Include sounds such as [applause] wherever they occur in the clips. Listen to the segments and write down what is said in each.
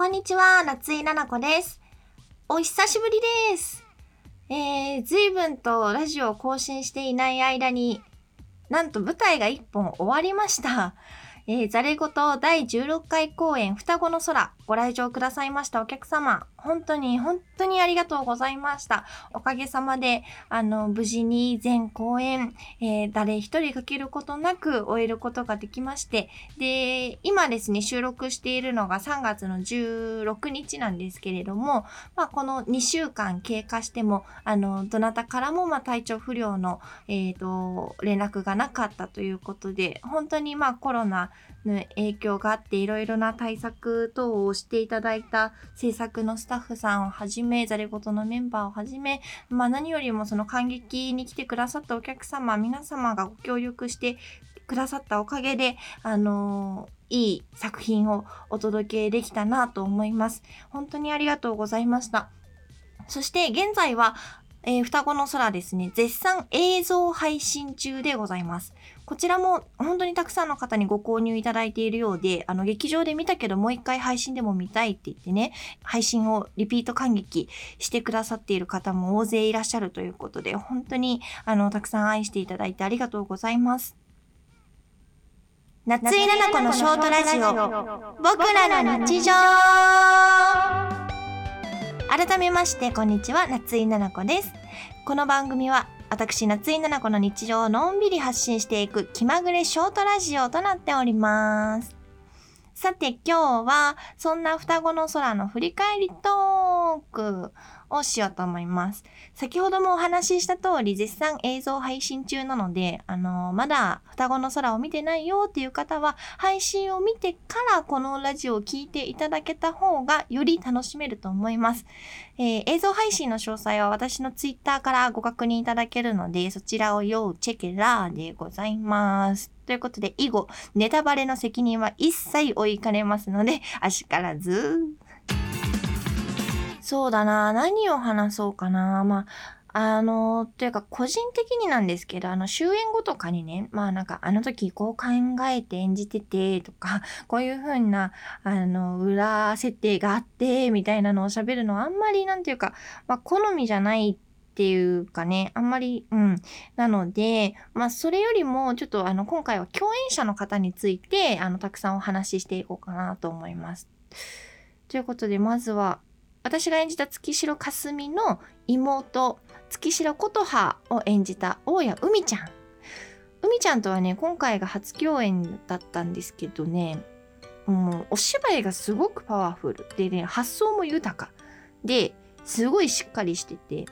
こんにちは、夏井菜々子です。お久しぶりです。えー、随分とラジオを更新していない間に、なんと舞台が一本終わりました。えー、ザレ言第16回公演双子の空、ご来場くださいましたお客様、本当に本当にありがとうございました。おかげさまで、あの、無事に全公演、えー誰一人かけることなく終えることができまして、で、今ですね、収録しているのが3月の16日なんですけれども、まあ、この2週間経過しても、あの、どなたからも、まあ、体調不良の、えっ、と、連絡がなかったということで、本当に、まあ、コロナの影響があって、いろいろな対策等をしていただいた制作のスタッフさんをはじめ、ザレ言のメンバーをはじめ、まあ、何よりもその感激に来てくださったお客様、皆様がご協力してくださったおかげで、あのいい作品をお届けできたなと思います。本当にありがとうございました。そして現在は、えー双子の空ですね、絶賛映像配信中でございます。こちらも本当にたくさんの方にご購入いただいているようで、あの劇場で見たけどもう一回配信でも見たいって言ってね、配信をリピート感激してくださっている方も大勢いらっしゃるということで、本当にあのたくさん愛していただいてありがとうございます。夏井菜々子のショートラジオ、僕らの日常改めまして、こんにちは、夏井菜々子です。この番組は、私、夏井菜々子の日常をのんびり発信していく気まぐれショートラジオとなっております。さて、今日は、そんな双子の空の振り返りトークをしようと思います。先ほどもお話しした通り、絶賛映像配信中なので、あのまだ双子の空を見てないよっていう方は、配信を見てからこのラジオを聞いていただけた方がより楽しめると思います。えー映像配信の詳細は私のツイッターからご確認いただけるので、そちらを要チェケラーでございます。ということで、以後、ネタバレの責任は一切負いかねますので、あしからず。そうだな何を話そうかなまあ、あの、というか個人的になんですけど、あの、終演後とかにね、まあなんか、あの時こう考えて演じてて、とか、[laughs] こういう風な、あの、裏設定があって、みたいなのを喋るのはあんまり、なんていうか、まあ、好みじゃないっていうかね、あんまり、うん。なので、まあ、それよりも、ちょっと、あの、今回は共演者の方について、あの、たくさんお話ししていこうかなと思います。ということで、まずは、私が演じた月城かすみの妹、月城琴葉を演じた大谷海ちゃん。海ちゃんとはね、今回が初共演だったんですけどね、もうお芝居がすごくパワフル。でね、発想も豊か。で、すごいしっかりしてて、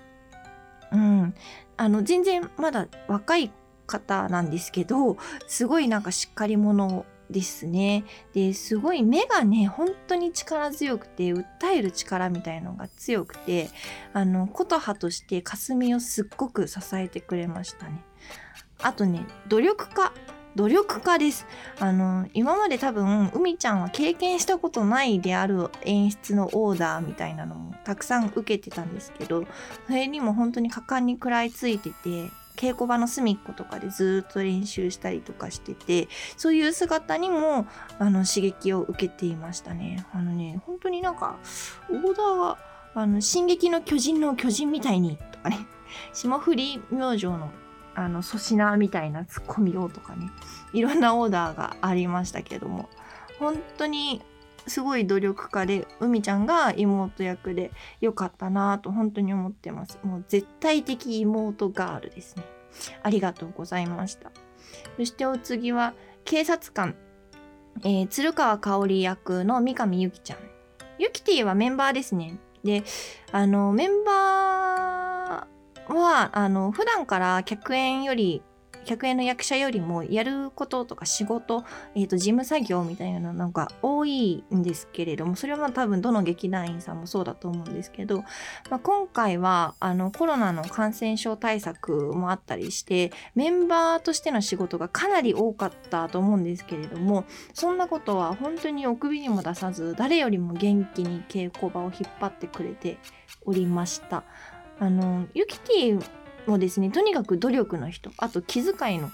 うん、あの、全然まだ若い方なんですけど、すごいなんかしっかり者ですね。で、すごい目がね、本当に力強くて、訴える力みたいのが強くて、あの、琴葉として霞をすっごく支えてくれましたね。あとね、努力家。努力家です。あの、今まで多分、海ちゃんは経験したことないである演出のオーダーみたいなのもたくさん受けてたんですけど、それにも本当に果敢に食らいついてて、稽古場の隅っことかでずっと練習したりとかしてて、そういう姿にも、あの、刺激を受けていましたね。あのね、本当になんか、オーダーが、あの、進撃の巨人の巨人みたいに、とかね、霜降り明星の、あの、粗品みたいなツッコミをとかね、いろんなオーダーがありましたけども、本当に、すごい努力家で、海ちゃんが妹役で良かったなぁと本当に思ってます。もう絶対的妹ガールですね。ありがとうございました。そしてお次は、警察官、えー鶴川香織役の三上ゆきちゃん。ゆきティはメンバーですね。で、あの、メンバーは、あの、普段から客演より、客演の役者よりもやることとか仕事、えっ、と、事務作業みたいなのなんか多いんですけれども、それはまあ多分どの劇団員さんもそうだと思うんですけど、まあ、今回はあのコロナの感染症対策もあったりしてメンバーとしての仕事がかなり多かったと思うんですけれどもそんなことは本当にお首にも出さず誰よりも元気に稽古場を引っ張ってくれておりました。あのユキティもですねとにかく努力の人あと気遣いの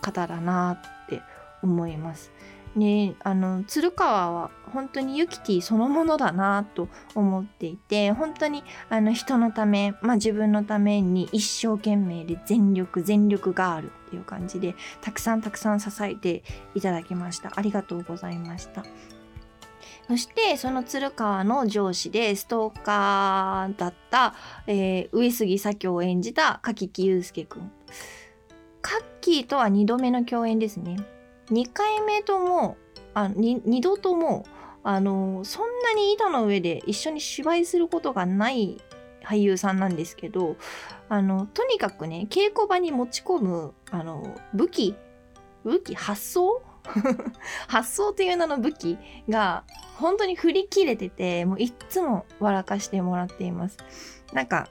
方だなって思います。ねあの鶴川は本当にユキティそのものだなと思っていて本当にあの人のため、まあ、自分のために一生懸命で全力全力があるっていう感じでたくさんたくさん支えていただきましたありがとうございましたそしてその鶴川の上司でストーカーだった、えー、上杉左京を演じた柿木祐介くんカッキーとは2度目の共演ですね。2回目ともあ 2, 度ともあのそんなに板の上で一緒に芝居することがない俳優さんなんですけどあのとにかくね稽古場に持ち込むあの武器武器発想 [laughs] 発想という名の武器が本当に振り切れててもういっつも笑かしてもらっています。なんか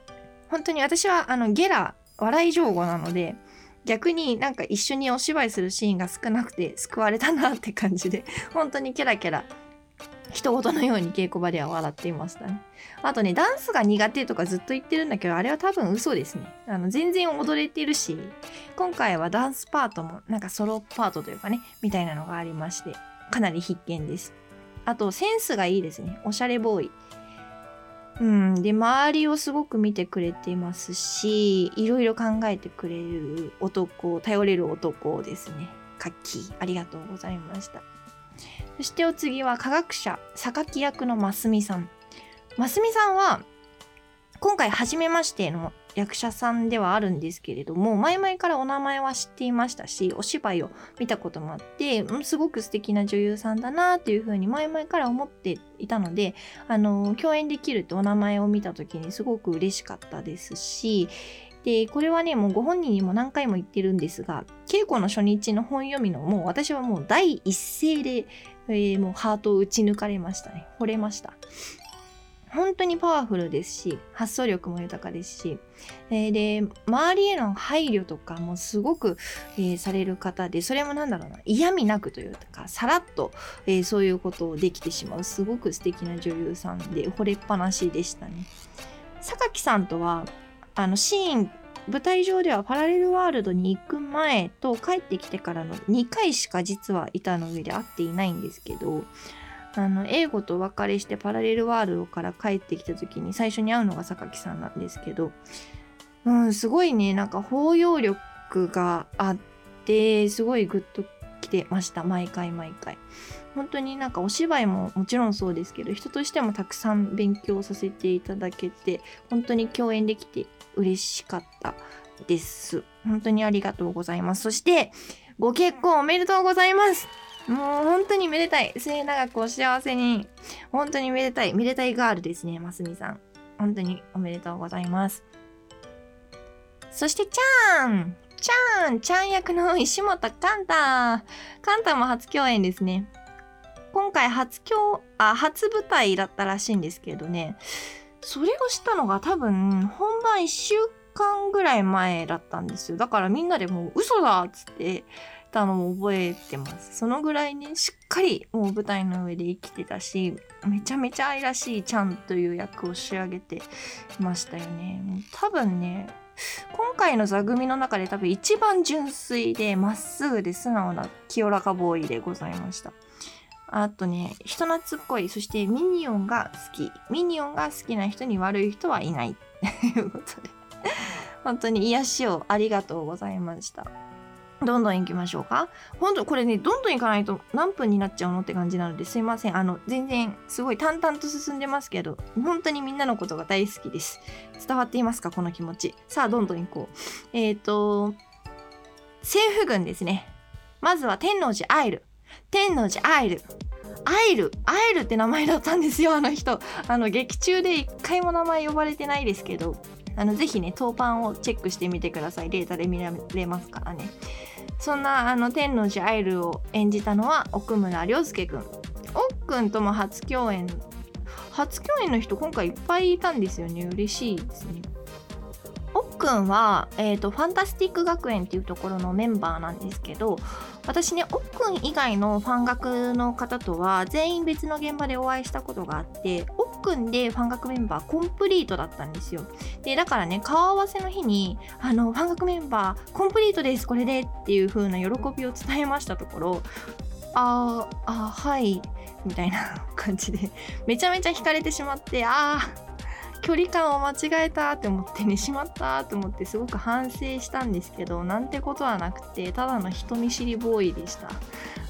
本当に私はあのゲラ笑い上手なので逆になんか一緒にお芝居するシーンが少なくて救われたなって感じで本当にケラケラ人事のように稽古場では笑っていましたね。あとね、ダンスが苦手とかずっと言ってるんだけど、あれは多分嘘ですね。あの、全然踊れてるし、今回はダンスパートも、なんかソロパートというかね、みたいなのがありまして、かなり必見です。あと、センスがいいですね。おしゃれボーイ。うん。で、周りをすごく見てくれてますし、いろいろ考えてくれる男、頼れる男ですね。カッキー、ありがとうございました。そしてお次は科学者、榊役のますみさん。ますみさんは、今回初めましての役者さんではあるんですけれども前々からお名前は知っていましたしお芝居を見たこともあってすごく素敵な女優さんだなっていうふうに前々から思っていたのであの共演できるとお名前を見た時にすごく嬉しかったですしでこれはねもうご本人にも何回も言ってるんですが稽古の初日の本読みのもう私はもう第一声で、えー、もうハートを打ち抜かれましたね惚れました本当にパワフルですし発想力も豊かですし、えー、で周りへの配慮とかもすごく、えー、される方でそれもなんだろうな嫌味なくというかさらっと、えー、そういうことをできてしまうすごく素敵な女優さんで惚れっぱなしでしたね。榊さんとはあのシーン舞台上ではパラレルワールドに行く前と帰ってきてからの2回しか実は板の上で会っていないんですけどあの英語とお別れしてパラレルワールドから帰ってきた時に最初に会うのが榊さんなんですけど、うん、すごいねなんか包容力があってすごいグッときてました毎回毎回。本当になんかお芝居ももちろんそうですけど人としてもたくさん勉強させていただけて本当に共演できて嬉しかったです本当にありがとうございますそしてご結婚おめでとうございますもう本当にめでたい。末永くお幸せに。本当にめでたい。めでたいガールですね、ますみさん。本当におめでとうございます。そして、ちゃーんちゃんちゃん役の石本カンタカンタも初共演ですね。今回初共、あ、初舞台だったらしいんですけどね。それをしたのが多分本番1週間ぐらい前だったんですよ。だからみんなでもう嘘だっつってたのを覚えてます。そのぐらいね、しっかりもう舞台の上で生きてたし、めちゃめちゃ愛らしいちゃんという役を仕上げていましたよね。もう多分ね、今回の座組の中で多分一番純粋でまっすぐで素直な清らかボーイでございました。あとね、人懐っこい、そしてミニオンが好き。ミニオンが好きな人に悪い人はいない。ということで。本当に癒しをありがとうございました。どんどん行きましょうか。本当これね、どんどん行かないと何分になっちゃうのって感じなのですいません。あの、全然すごい淡々と進んでますけど、本当にみんなのことが大好きです。伝わっていますか？この気持ち。さあ、どんどん行こう。えっ、ー、と、政府軍ですね。まずは天王寺アイル。天王寺アイル。アイル、アイルって名前だったんですよ、あの人。あの、劇中で一回も名前呼ばれてないですけど、あの、ぜひね、当番をチェックしてみてください。データで見られますからね。そんなあの天王寺アイルを演じたのは奥村亮介くん。奥くんとも初共演初共演の人今回いっぱいいたんですよね嬉しいですね奥くんは、えーと、ファンタスティック学園っていうところのメンバーなんですけど私ね奥くん以外のファン学の方とは全員別の現場でお会いしたことがあって奥くんでファン学メンバーコンプリートだったんですよ。でだからね顔合わせの日にあのファン学メンバーコンプリートですこれでっていう風な喜びを伝えましたところあーあはいみたいな感じでめちゃめちゃ惹かれてしまってあー距離感を間違えたって思ってねしまったって思ってすごく反省したんですけどなんてことはなくてただの人見知りボーイでした。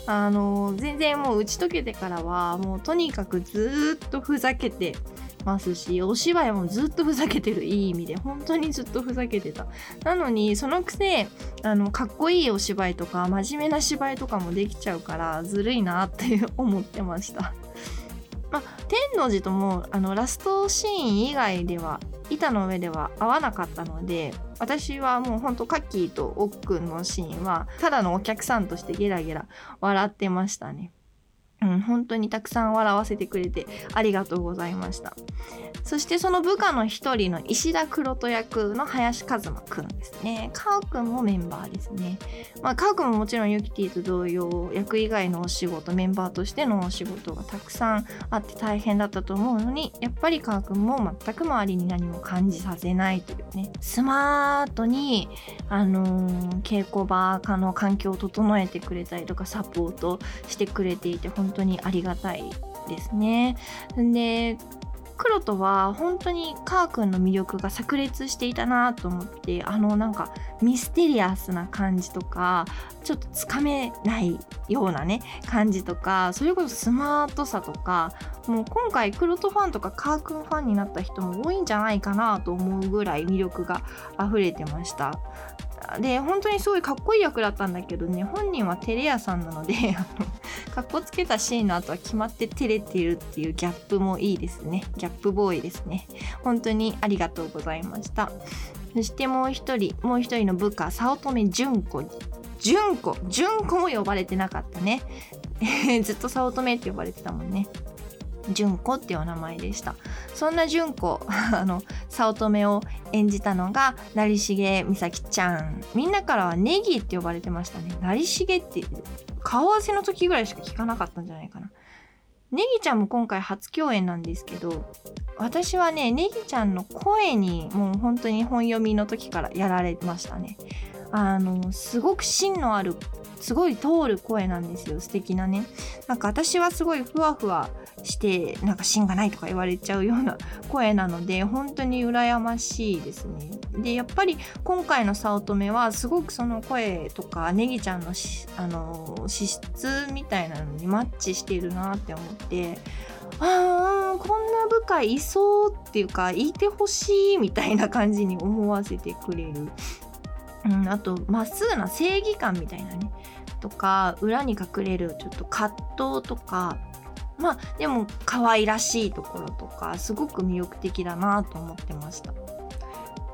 あの全然もう打ち解けてからはもうとにかくずっとふざけてますしお芝居もずっとふざけてるいい意味で。本当にずっとふざけてた。なのにそのくせあのかっこいいお芝居とか真面目な芝居とかもできちゃうからずるいなって思ってました。まあ、天王寺ともあのラストシーン以外では板の上では合わなかったので私はもうほんとカッキーとオッくんのシーンはただのお客さんとしてゲラゲラ笑ってましたね。うん、本当にたくさん笑わせてくれてありがとうございました。そしてその部下の一人の石田黒人役の林一馬くんですね。カーくんもメンバーですね。まあ、カーくんももちろんユキティと同様、役以外のお仕事、メンバーとしてのお仕事がたくさんあって大変だったと思うのに、やっぱりカーくんも全く周りに何も感じさせないというね。スマートに、あのー、稽古場の環境を整えてくれたりとかサポートしてくれていて本当にありがたいですね。で黒とは本当にカー君の魅力が炸裂していたなと思ってあのなんかミステリアスな感じとかちょっとつかめないようなね感じとかそれこそスマートさとかもう今回黒とファンとかカー君ファンになった人も多いんじゃないかなと思うぐらい魅力が溢れてましたで本当にすごいかっこいい役だったんだけどね本人はテレ屋さんなので [laughs] かっこつけたシーンの後は決まって照れてるっていうギャップもいいですね。ギャップボーイですね。本当にありがとうございました。そしてもう一人もう一人の部下早乙女純子。純子？純子も呼ばれてなかったね。[laughs] ずっと早乙女って呼ばれてたもんね。純子っていうお名前でした。そんな純子 [laughs] あの早乙女を演じたのが成重美咲ちゃん。みんなからはネギって呼ばれてましたね。成重って顔合わせの時ぐらいしか聞かなかったんじゃないかな。ネギちゃんも今回初共演なんですけど私はねネギちゃんの声にもう本当に本読みの時からやられましたね。あのすごく芯のあるすごい通る声なんですよ。素敵なね。なんか私はすごいふわふわしてなんか芯がないとか言われちゃうような声なので本当に羨ましいですね。でやっぱり今回の早乙女はすごくその声とかネギちゃんのあの資質みたいなのにマッチしてるなって思ってあーこんな部下いそうっていうかいてほしいみたいな感じに思わせてくれる。うん、あとまっすぐな正義感みたいなねとか裏に隠れるちょっと葛藤とかまあでも可愛らしいところとかすごく魅力的だなと思ってました。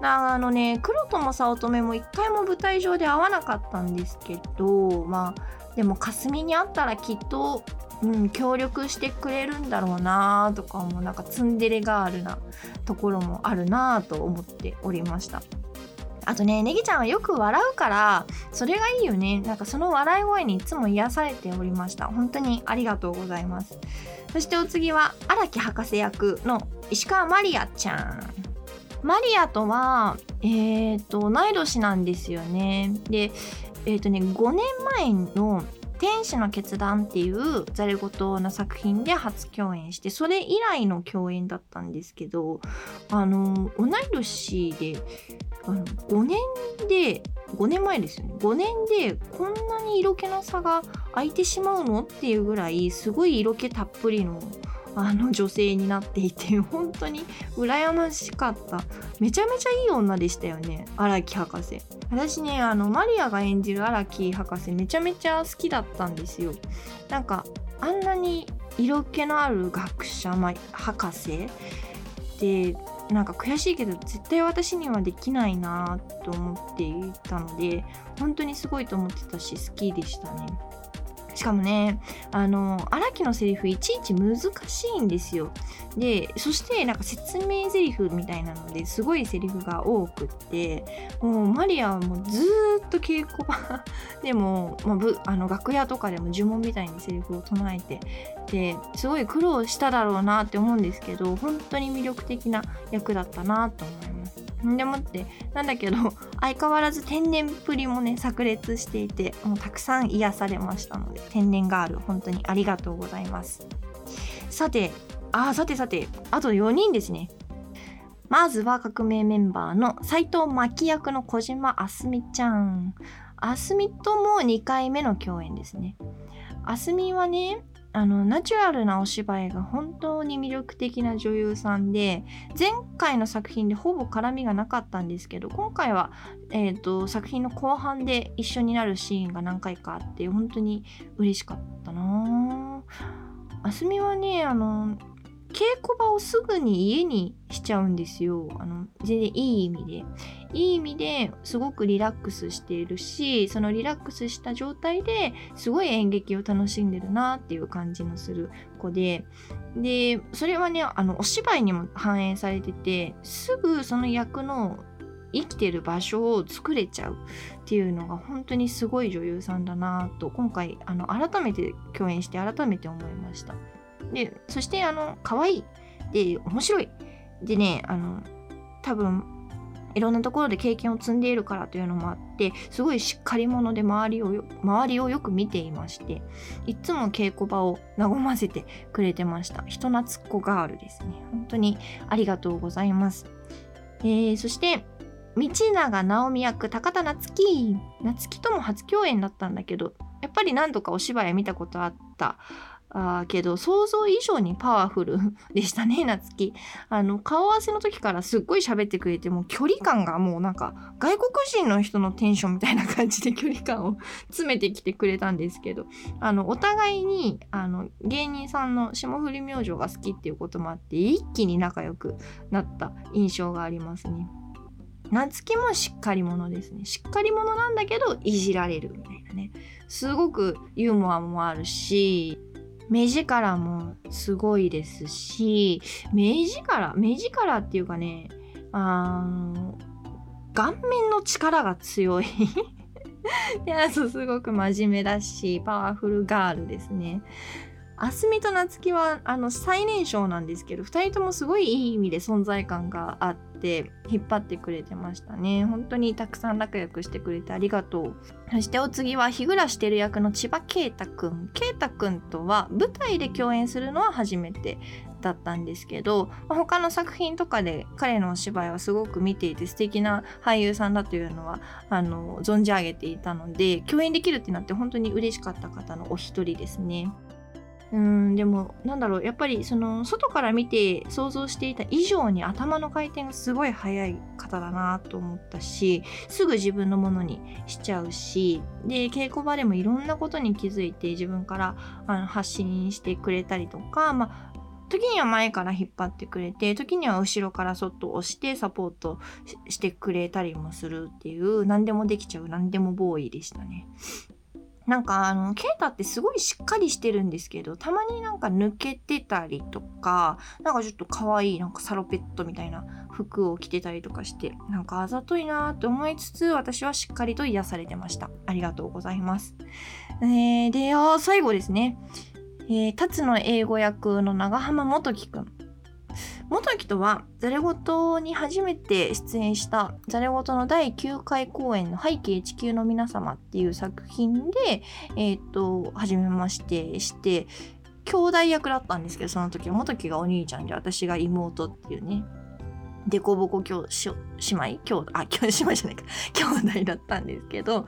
あのね黒とも早乙女も一回も舞台上で会わなかったんですけどまあでも霞に会ったらきっと、うん、協力してくれるんだろうなとかもなんかツンデレガールなところもあるなと思っておりました。あとね、ネギちゃんはよく笑うから、それがいいよね。なんかその笑い声にいつも癒されておりました。本当にありがとうございます。そしてお次は、荒木博士役の石川マリアちゃん。マリアとは、えっ、ー、と、同い年なんですよね。で、えっ、ー、とね、5年前の天使の決断っていうざれ言の作品で初共演してそれ以来の共演だったんですけどあの同い年であの5年で5年前ですよね。5年でこんなに色気の差が空いてしまうの？っていうぐらいすごい色気たっぷりのあの女性になっていて [laughs] 本当に羨ましかった。めちゃめちゃいい女でしたよね荒木博士。私ねあのマリアが演じる荒木博士めちゃめちゃ好きだったんですよ。なんかあんなに色気のある学者、まあ、博士？でなんか悔しいけど絶対私にはできないなと思っていたので本当にすごいと思ってたし好きでしたね。しかもねあの荒木のセリフいちいち難しいんですよでそしてなんか説明セリフみたいなのですごいセリフが多くってもうマリアはもうずっと稽古場でも、[laughs] まあ、あの楽屋とかでも呪文みたいにセリフを唱えてですごい苦労しただろうなって思うんですけど本当に魅力的な役だったなと思います。んでもってなんだけど [laughs] 相変わらず天然プリもね炸裂していてもうたくさん癒されましたので天然ガール本当にありがとうございます。さてあさてさてあと4人ですね。まずは革命メンバーの斎藤真希役の小島あすみちゃん。あすみとも2回目の共演ですね。あすみはねあのナチュラルなお芝居が本当に魅力的な女優さんで前回の作品でほぼ絡みがなかったんですけど今回は、えーと、作品の後半で一緒になるシーンが何回かあって本当に嬉しかったなあすみはねあの稽古場をすぐに家にしちゃうんですよ。あの全然いい意味で。いい意味ですごくリラックスしているし、そのリラックスした状態ですごい演劇を楽しんでるなっていう感じのする子で、で、それはね、あのお芝居にも反映されてて、すぐその役の生きてる場所を作れちゃうっていうのが本当にすごい女優さんだなと今回あの改めて共演して改めて思いました。で、そして、あの、可愛い。で、面白い。でね、あの、多分、いろんなところで経験を積んでいるからというのもあって、すごいしっかり者で周りを周りをよく見ていまして、いつも稽古場を和ませてくれてました。人懐っこガールですね。本当にありがとうございます。えー、そして、道長直美役高田夏樹夏樹とも初共演だったんだけどやっぱり何度かお芝居見たことあったあけど想像以上にパワフル [laughs] でしたね夏希あの顔合わせの時からすっごい喋ってくれてもう距離感がもうなんか外国人の人のテンションみたいな感じで距離感を [laughs] 詰めてきてくれたんですけどあのお互いにあの芸人さんの霜降り明星が好きっていうこともあって一気に仲良くなった印象がありますね。夏希もしっかり者ですね。しっかり者なんだけどいじられるみたいなね。すごくユーモアもあるし目力もすごいですし、目力、目力っていうかね、あ、顔面の力が強い [laughs] いや、すごく真面目だし、パワフルガールですね。あすみとなつきはあの最年少なんですけど2人ともすごいいい意味で存在感があって引っ張ってくれてましたね。本当にたくさん仲良くしてくれてありがとう。そしてお次は日暮してる役の千葉啓太くん。啓太くんとは舞台で共演するのは初めてだったんですけど他の作品とかで彼のお芝居はすごく見ていて素敵な俳優さんだというのはあの存じ上げていたので共演できるってなって本当に嬉しかった方のお一人ですね。うんでもなんだろうやっぱりその外から見て想像していた以上に頭の回転がすごい速い方だなと思ったしすぐ自分のものにしちゃうしで稽古場でもいろんなことに気づいて自分からあの発信してくれたりとか、まあ、時には前から引っ張ってくれて時には後ろからそっと押してサポートしてくれたりもするっていう何でもできちゃう何でもボーイでしたね。なんかあのケイタってすごいしっかりしてるんですけどたまになんか抜けてたりとかなんかちょっと可愛いなんかサロペットみたいな服を着てたりとかしてなんかあざといなって思いつつ私はしっかりと癒されてました。ありがとうございます、えー、であ最後ですね。えー、達の英語役の長浜元樹くん。元木とはザレ言に初めて出演したザレ言の第9回公演の背景地球の皆様っていう作品で、えっ、ー、と、初めましてして、兄弟役だったんですけど、その時は元木がお兄ちゃんで私が妹っていうね、デコボコ姉妹？兄弟、あ、[laughs] 姉妹じゃないか、兄弟だったんですけど、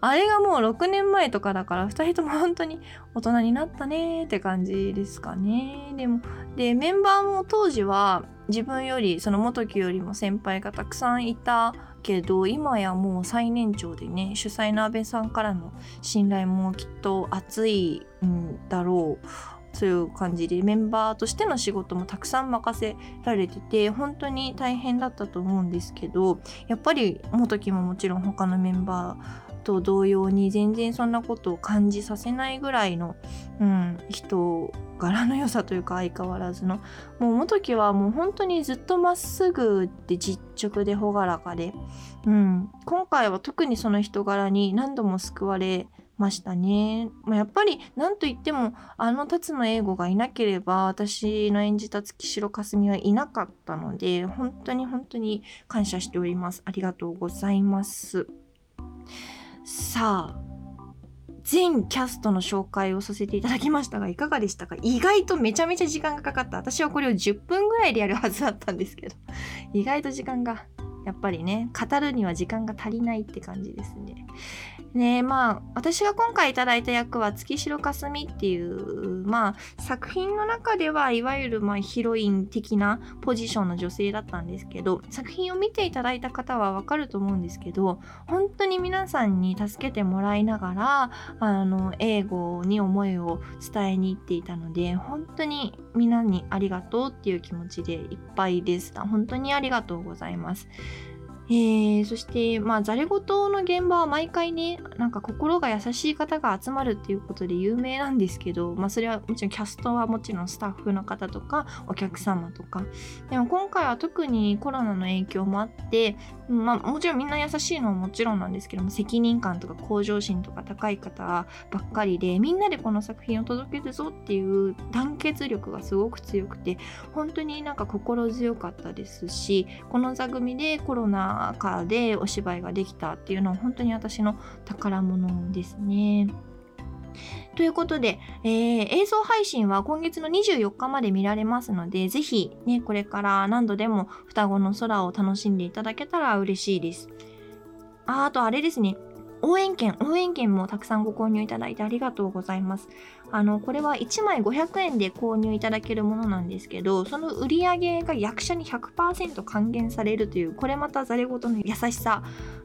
あれがもう6年前とかだから、2人とも本当に大人になったねーって感じですかね。でも、で、メンバーも当時は自分より、その元木よりも先輩がたくさんいたけど、今やもう最年長でね、主催の安倍さんからの信頼もきっと熱いんだろう。そういう感じでメンバーとしての仕事もたくさん任せられてて本当に大変だったと思うんですけどやっぱり元木ももちろん他のメンバーと同様に全然そんなことを感じさせないぐらいの、うん、人柄の良さというか相変わらずのもう元木はもう本当にずっとまっすぐで実直で朗らかで、うん、今回は特にその人柄に何度も救われましたね。まあ、やっぱり何と言ってもあの辰野英語がいなければ私の演じた月城かすみはいなかったので本当に本当に感謝しております。ありがとうございます。さあ全キャストの紹介をさせていただきましたがいかがでしたか意外とめちゃめちゃ時間がかかった私はこれを10分ぐらいでやるはずだったんですけど意外と時間がやっぱりね語るには時間が足りないって感じですね。ねまあ私が今回いただいた役は月城かすみっていうまあ作品の中ではいわゆるまあヒロイン的なポジションの女性だったんですけど作品を見ていただいた方はわかると思うんですけど本当に皆さんに助けてもらいながらあの英語に思いを伝えに行っていたので本当にみんなにありがとうっていう気持ちでいっぱいです。本当にありがとうございます。えー、そして、まあ、ざれ言の現場は毎回ね、なんか心が優しい方が集まるっていうことで有名なんですけど、まあ、それはもちろんキャストはもちろんスタッフの方とか、お客様とか。でも今回は特にコロナの影響もあって、まあ、もちろんみんな優しいのはもちろんなんですけども、責任感とか向上心とか高い方ばっかりで、みんなでこの作品を届けるぞっていう団結力がすごく強くて、本当になんか心強かったですし、この座組でコロナ中でお芝居ができたっていうのは本当に私の宝物ですね。ということで、えー、映像配信は今月の24日まで見られますので、ぜひね、これから何度でも双子の空を楽しんでいただけたら嬉しいです。ああとあれですね、応援券、応援券もたくさんご購入いただいてありがとうございます。あの、これは1枚500円で購入いただけるものなんですけど、その売り上げが役者に100%還元されるという、これまたザレ言の優しさ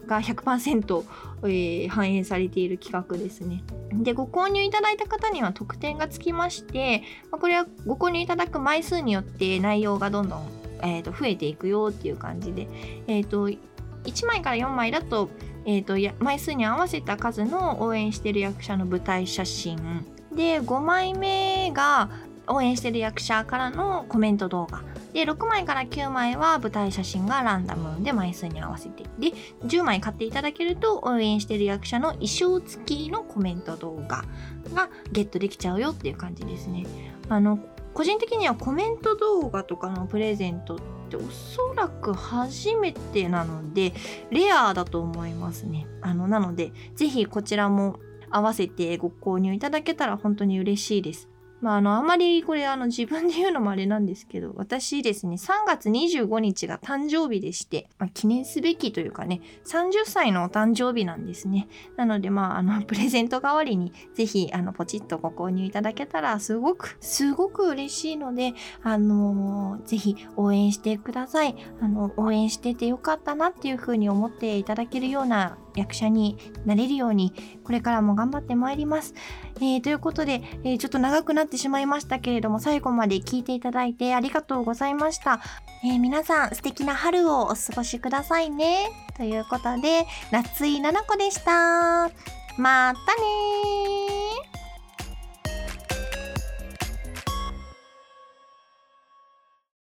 が100%、えー、反映されている企画ですね。で、ご購入いただいた方には特典がつきまして、まあこれはご購入いただく枚数によって内容がどんどん、えー、と増えていくよっていう感じで、え、ー、と、1枚から4枚だとえーと、枚数に合わせた数の応援してる役者の舞台写真で5枚目が応援してる役者からのコメント動画。で6枚から9枚は舞台写真がランダムで枚数に合わせて。で10枚買っていただけると応援してる役者の衣装付きのコメント動画がゲットできちゃうよっていう感じですね。あの個人的にはコメント動画とかのプレゼントっておそらく初めてなのでレアだと思いますね。あのなのでぜひこちらも合わせてご購入いただけたら本当に嬉しいですまあ、あの、あまりこれ、あの、自分で言うのもあれなんですけど、私ですね、3月25日が誕生日でして、まあ、記念すべきというかね、30歳のお誕生日なんですね。なので、まあ、あの、プレゼント代わりに、ぜひ、あの、ポチッとご購入いただけたら、すごく、すごく嬉しいので、あのー、ぜひ応援してください。あの、応援しててよかったなっていうふうに思っていただけるような役者になれるように、これからも頑張ってまいります。えー、ということで、えー、ちょっと長くなってしまいましたけれども、最後まで聞いていただいてありがとうございました。えー、皆さん、素敵な春をお過ごしくださいね。ということで、夏井菜々子でした。またね